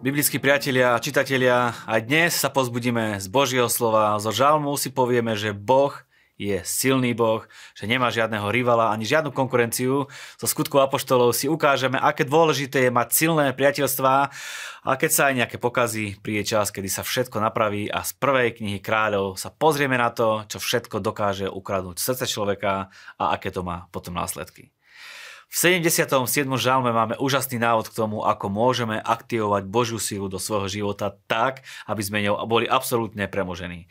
Biblickí priatelia a čitatelia, aj dnes sa pozbudíme z Božieho slova. Zo žalmu si povieme, že Boh je silný Boh, že nemá žiadneho rivala ani žiadnu konkurenciu. Zo skutku apoštolov si ukážeme, aké dôležité je mať silné priateľstvá a keď sa aj nejaké pokazí, príde čas, kedy sa všetko napraví a z prvej knihy kráľov sa pozrieme na to, čo všetko dokáže ukradnúť srdce človeka a aké to má potom následky. V 77. žalme máme úžasný návod k tomu, ako môžeme aktivovať Božiu sílu do svojho života tak, aby sme ňou boli absolútne premožení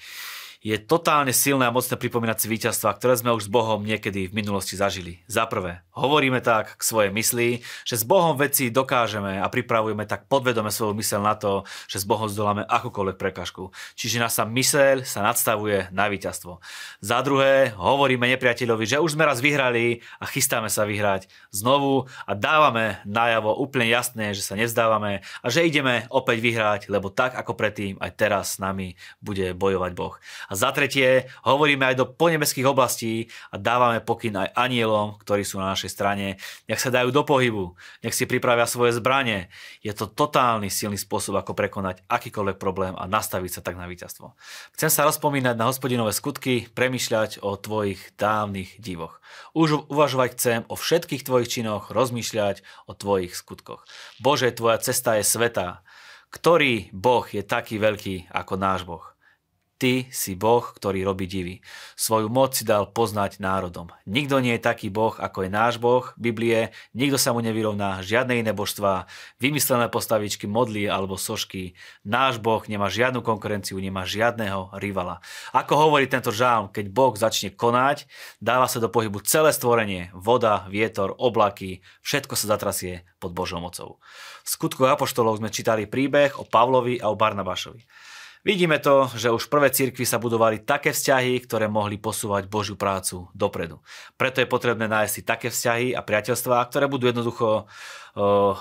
je totálne silné a mocné pripomínať si víťazstva, ktoré sme už s Bohom niekedy v minulosti zažili. Za prvé, hovoríme tak k svojej mysli, že s Bohom veci dokážeme a pripravujeme tak podvedome svoju mysel na to, že s Bohom zdoláme akúkoľvek prekažku. Čiže naša myseľ sa nadstavuje na víťazstvo. Za druhé, hovoríme nepriateľovi, že už sme raz vyhrali a chystáme sa vyhrať znovu a dávame najavo úplne jasné, že sa nevzdávame a že ideme opäť vyhrať, lebo tak ako predtým aj teraz s nami bude bojovať Boh. A za tretie, hovoríme aj do ponebeských oblastí a dávame pokyn aj anielom, ktorí sú na našej strane. Nech sa dajú do pohybu, nech si pripravia svoje zbranie. Je to totálny silný spôsob, ako prekonať akýkoľvek problém a nastaviť sa tak na víťazstvo. Chcem sa rozpomínať na hospodinové skutky, premyšľať o tvojich dávnych divoch. Už uvažovať chcem o všetkých tvojich činoch, rozmýšľať o tvojich skutkoch. Bože, tvoja cesta je svetá. Ktorý Boh je taký veľký ako náš Boh? Ty si Boh, ktorý robí divy. Svoju moc si dal poznať národom. Nikto nie je taký Boh, ako je náš Boh, Biblie, nikto sa mu nevyrovná, žiadne iné božstva, vymyslené postavičky, modly alebo sošky. Náš Boh nemá žiadnu konkurenciu, nemá žiadneho rivala. Ako hovorí tento žálm, keď Boh začne konať, dáva sa do pohybu celé stvorenie, voda, vietor, oblaky, všetko sa zatrasie pod Božou mocou. V skutku Apoštolov sme čítali príbeh o Pavlovi a o Barnabášovi. Vidíme to, že už prvé cirkvi sa budovali také vzťahy, ktoré mohli posúvať Božiu prácu dopredu. Preto je potrebné nájsť si také vzťahy a priateľstvá, ktoré budú jednoducho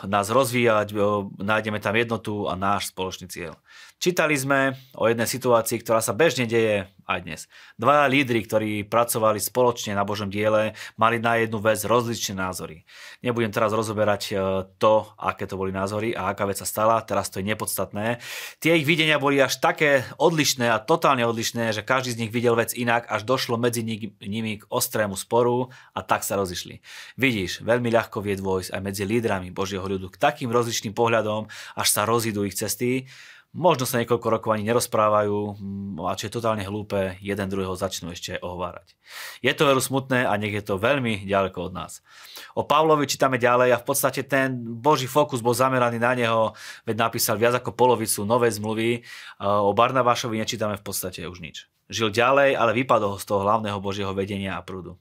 nás rozvíjať, nájdeme tam jednotu a náš spoločný cieľ. Čítali sme o jednej situácii, ktorá sa bežne deje aj dnes. Dva lídry, ktorí pracovali spoločne na Božom diele, mali na jednu vec rozličné názory. Nebudem teraz rozoberať e, to, aké to boli názory a aká vec sa stala, teraz to je nepodstatné. Tie ich videnia boli až také odlišné a totálne odlišné, že každý z nich videl vec inak, až došlo medzi nimi k ostrému sporu a tak sa rozišli. Vidíš, veľmi ľahko vie dôjsť aj medzi lídrami občanmi Božieho ľudu k takým rozličným pohľadom, až sa rozídu ich cesty. Možno sa niekoľko rokov ani nerozprávajú mm, a čo je totálne hlúpe, jeden druhého začnú ešte ohovárať. Je to veru smutné a nech je to veľmi ďaleko od nás. O Pavlovi čítame ďalej a v podstate ten Boží fokus bol zameraný na neho, veď napísal viac ako polovicu novej zmluvy. O Barnabášovi nečítame v podstate už nič. Žil ďalej, ale vypadol z toho hlavného Božieho vedenia a prúdu.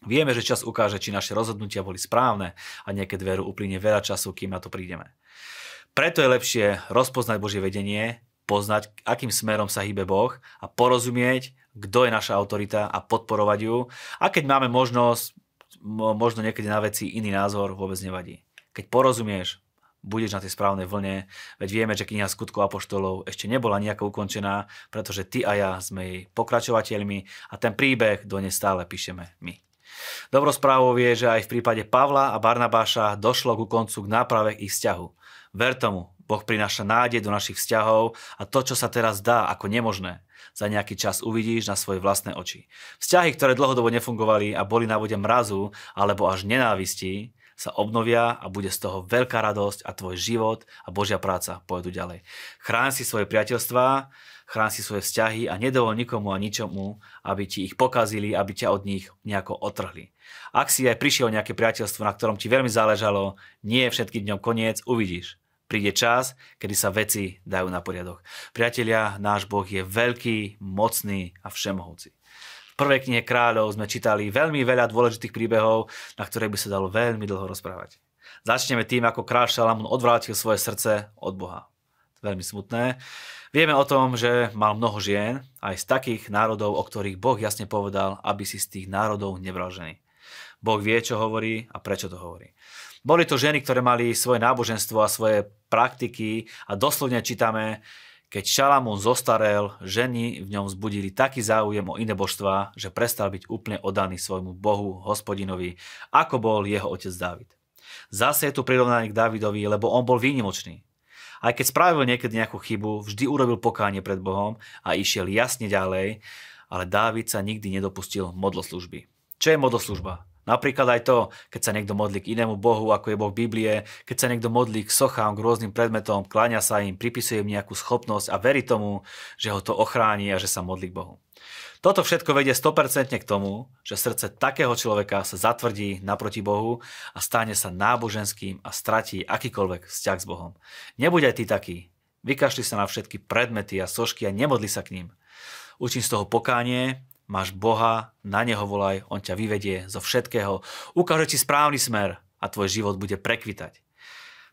Vieme, že čas ukáže, či naše rozhodnutia boli správne a niekedy veru uplynie veľa času, kým na to prídeme. Preto je lepšie rozpoznať Božie vedenie, poznať, akým smerom sa hýbe Boh a porozumieť, kto je naša autorita a podporovať ju. A keď máme možnosť, možno niekedy na veci iný názor, vôbec nevadí. Keď porozumieš, budeš na tej správnej vlne, veď vieme, že kniha skutkov apoštolov ešte nebola nejako ukončená, pretože ty a ja sme jej pokračovateľmi a ten príbeh do nej stále píšeme my. Dobrou správou je, že aj v prípade Pavla a Barnabáša došlo ku koncu k náprave ich vzťahu. Ver tomu, Boh prináša nádej do našich vzťahov a to, čo sa teraz dá ako nemožné, za nejaký čas uvidíš na svoje vlastné oči. Vzťahy, ktoré dlhodobo nefungovali a boli na vode mrazu alebo až nenávistí, sa obnovia a bude z toho veľká radosť a tvoj život a Božia práca pôjdu ďalej. Chráň si svoje priateľstvá, chráň si svoje vzťahy a nedovol nikomu a ničomu, aby ti ich pokazili, aby ťa od nich nejako otrhli. Ak si aj prišiel nejaké priateľstvo, na ktorom ti veľmi záležalo, nie je všetkým dňom koniec, uvidíš. Príde čas, kedy sa veci dajú na poriadok. Priatelia, náš Boh je veľký, mocný a všemohúci prvej knihe kráľov sme čítali veľmi veľa dôležitých príbehov, na ktoré by sa dalo veľmi dlho rozprávať. Začneme tým, ako kráľ Šalamún odvrátil svoje srdce od Boha. Veľmi smutné. Vieme o tom, že mal mnoho žien, aj z takých národov, o ktorých Boh jasne povedal, aby si z tých národov nebral ženy. Boh vie, čo hovorí a prečo to hovorí. Boli to ženy, ktoré mali svoje náboženstvo a svoje praktiky a doslovne čítame, keď Šalamún zostarel, ženy v ňom vzbudili taký záujem o iné božstva, že prestal byť úplne oddaný svojmu bohu, hospodinovi, ako bol jeho otec Dávid. Zase je tu prirovnanie k Dávidovi, lebo on bol výnimočný. Aj keď spravil niekedy nejakú chybu, vždy urobil pokánie pred Bohom a išiel jasne ďalej, ale Dávid sa nikdy nedopustil modloslužby. Čo je modloslužba? Napríklad aj to, keď sa niekto modlí k inému Bohu, ako je Boh Biblie, keď sa niekto modlí k sochám, k rôznym predmetom, kláňa sa im, pripisuje im nejakú schopnosť a verí tomu, že ho to ochráni a že sa modlí k Bohu. Toto všetko vedie 100% k tomu, že srdce takého človeka sa zatvrdí naproti Bohu a stane sa náboženským a stratí akýkoľvek vzťah s Bohom. Nebuď aj ty taký. Vykašli sa na všetky predmety a sošky a nemodli sa k ním. Učím z toho pokánie, máš Boha, na Neho volaj, On ťa vyvedie zo všetkého, ukáže ti správny smer a tvoj život bude prekvitať.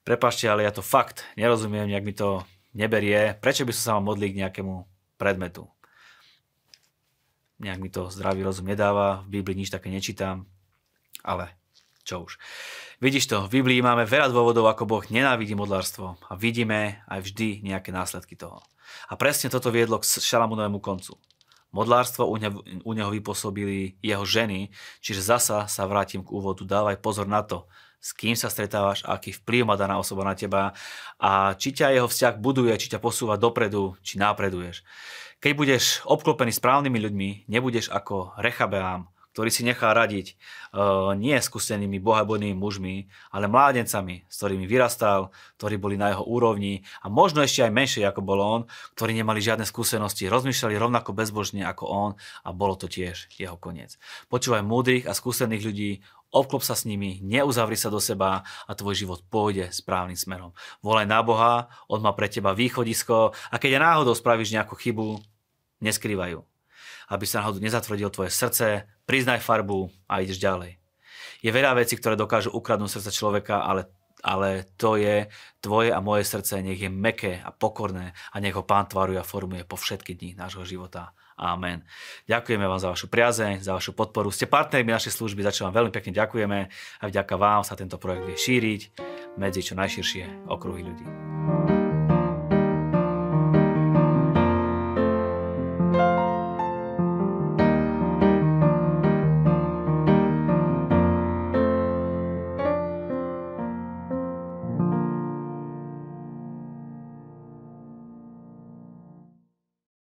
Prepašte, ale ja to fakt nerozumiem, nejak mi to neberie, prečo by som sa mal modliť k nejakému predmetu nejak mi to zdravý rozum nedáva, v Biblii nič také nečítam, ale čo už. Vidíš to, v Biblii máme veľa dôvodov, ako Boh nenávidí modlárstvo a vidíme aj vždy nejaké následky toho. A presne toto viedlo k Šalamúnovému koncu. Modlárstvo u neho, u neho vypôsobili jeho ženy, čiže zasa sa vrátim k úvodu, dávaj pozor na to, s kým sa stretávaš, aký vplyv má daná osoba na teba a či ťa jeho vzťah buduje, či ťa posúva dopredu, či napreduješ. Keď budeš obklopený správnymi ľuďmi, nebudeš ako Rechabeám, ktorý si nechá radiť uh, nie skúsenými bohabojnými mužmi, ale mládencami, s ktorými vyrastal, ktorí boli na jeho úrovni a možno ešte aj menšie ako bol on, ktorí nemali žiadne skúsenosti, rozmýšľali rovnako bezbožne ako on a bolo to tiež jeho koniec. Počúvaj múdrych a skúsených ľudí, obklop sa s nimi, neuzavri sa do seba a tvoj život pôjde správnym smerom. Volaj na Boha, on má pre teba východisko a keď náhodou spravíš nejakú chybu, neskrývajú aby sa náhodou nezatvrdil tvoje srdce, priznaj farbu a ideš ďalej. Je veľa vecí, ktoré dokážu ukradnúť srdce človeka, ale, ale to je tvoje a moje srdce, nech je meké a pokorné a nech ho Pán tvaruje a formuje po všetky dni nášho života. Amen. Ďakujeme vám za vašu priazeň, za vašu podporu. Ste partnermi našej služby, za čo vám veľmi pekne ďakujeme a vďaka vám sa tento projekt vie šíriť medzi čo najširšie okruhy ľudí.